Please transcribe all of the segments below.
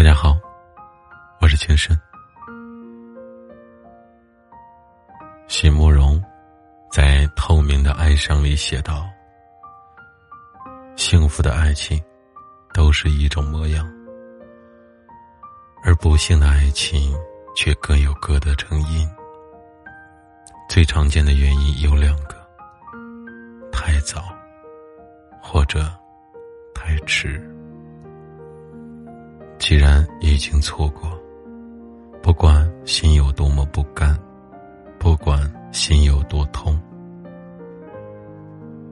大家好，我是情深。许慕容在《透明的哀伤》里写道：“幸福的爱情都是一种模样，而不幸的爱情却各有各的成因。最常见的原因有两个：太早或者太迟。”既然已经错过，不管心有多么不甘，不管心有多痛，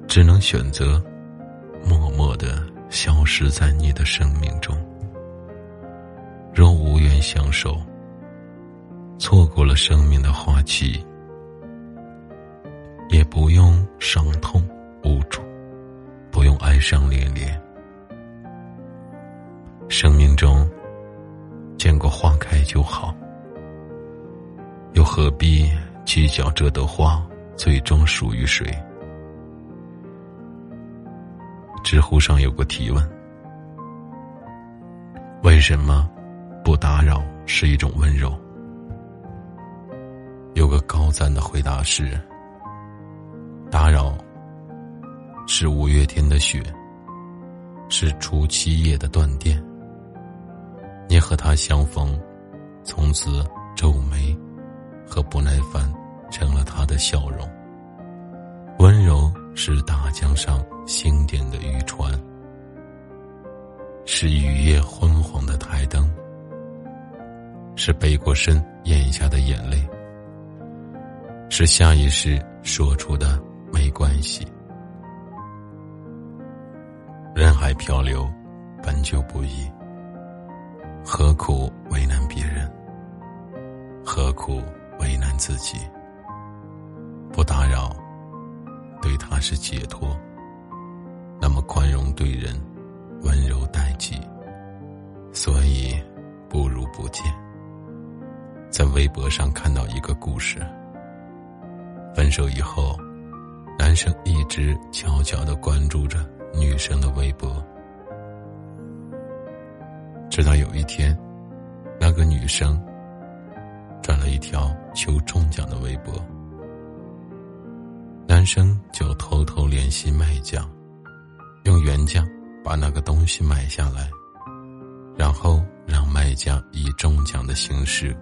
只能选择默默的消失在你的生命中。若无缘相守，错过了生命的花期，也不用伤痛无助，不用哀伤连连。生命中，见过花开就好，又何必计较这朵花最终属于谁？知乎上有个提问：为什么不打扰是一种温柔？有个高赞的回答是：打扰是五月天的雪，是除夕夜的断电。你和他相逢，从此皱眉和不耐烦成了他的笑容。温柔是大江上星点的渔船，是雨夜昏黄的台灯，是背过身咽下的眼泪，是下意识说出的没关系。人海漂流，本就不易。何苦为难别人？何苦为难自己？不打扰，对他是解脱。那么宽容对人，温柔待己。所以，不如不见。在微博上看到一个故事：分手以后，男生一直悄悄的关注着女生的微博。直到有一天，那个女生转了一条求中奖的微博，男生就偷偷联系卖家，用原价把那个东西买下来，然后让卖家以中奖的形式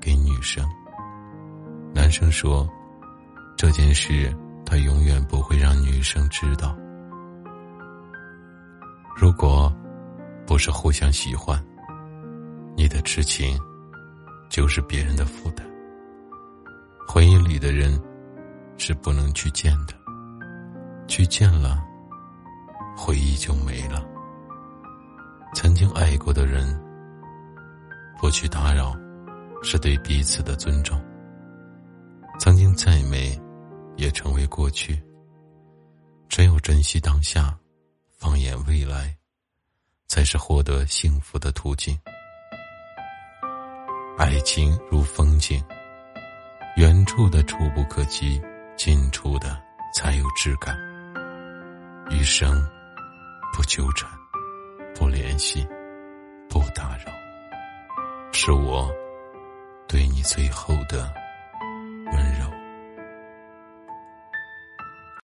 给女生。男生说，这件事他永远不会让女生知道。如果。不是互相喜欢，你的痴情就是别人的负担。回忆里的人是不能去见的，去见了，回忆就没了。曾经爱过的人，不去打扰，是对彼此的尊重。曾经再美，也成为过去。只有珍惜当下，放眼未来。才是获得幸福的途径。爱情如风景，远处的触不可及，近处的才有质感。余生，不纠缠，不联系，不打扰，是我对你最后的。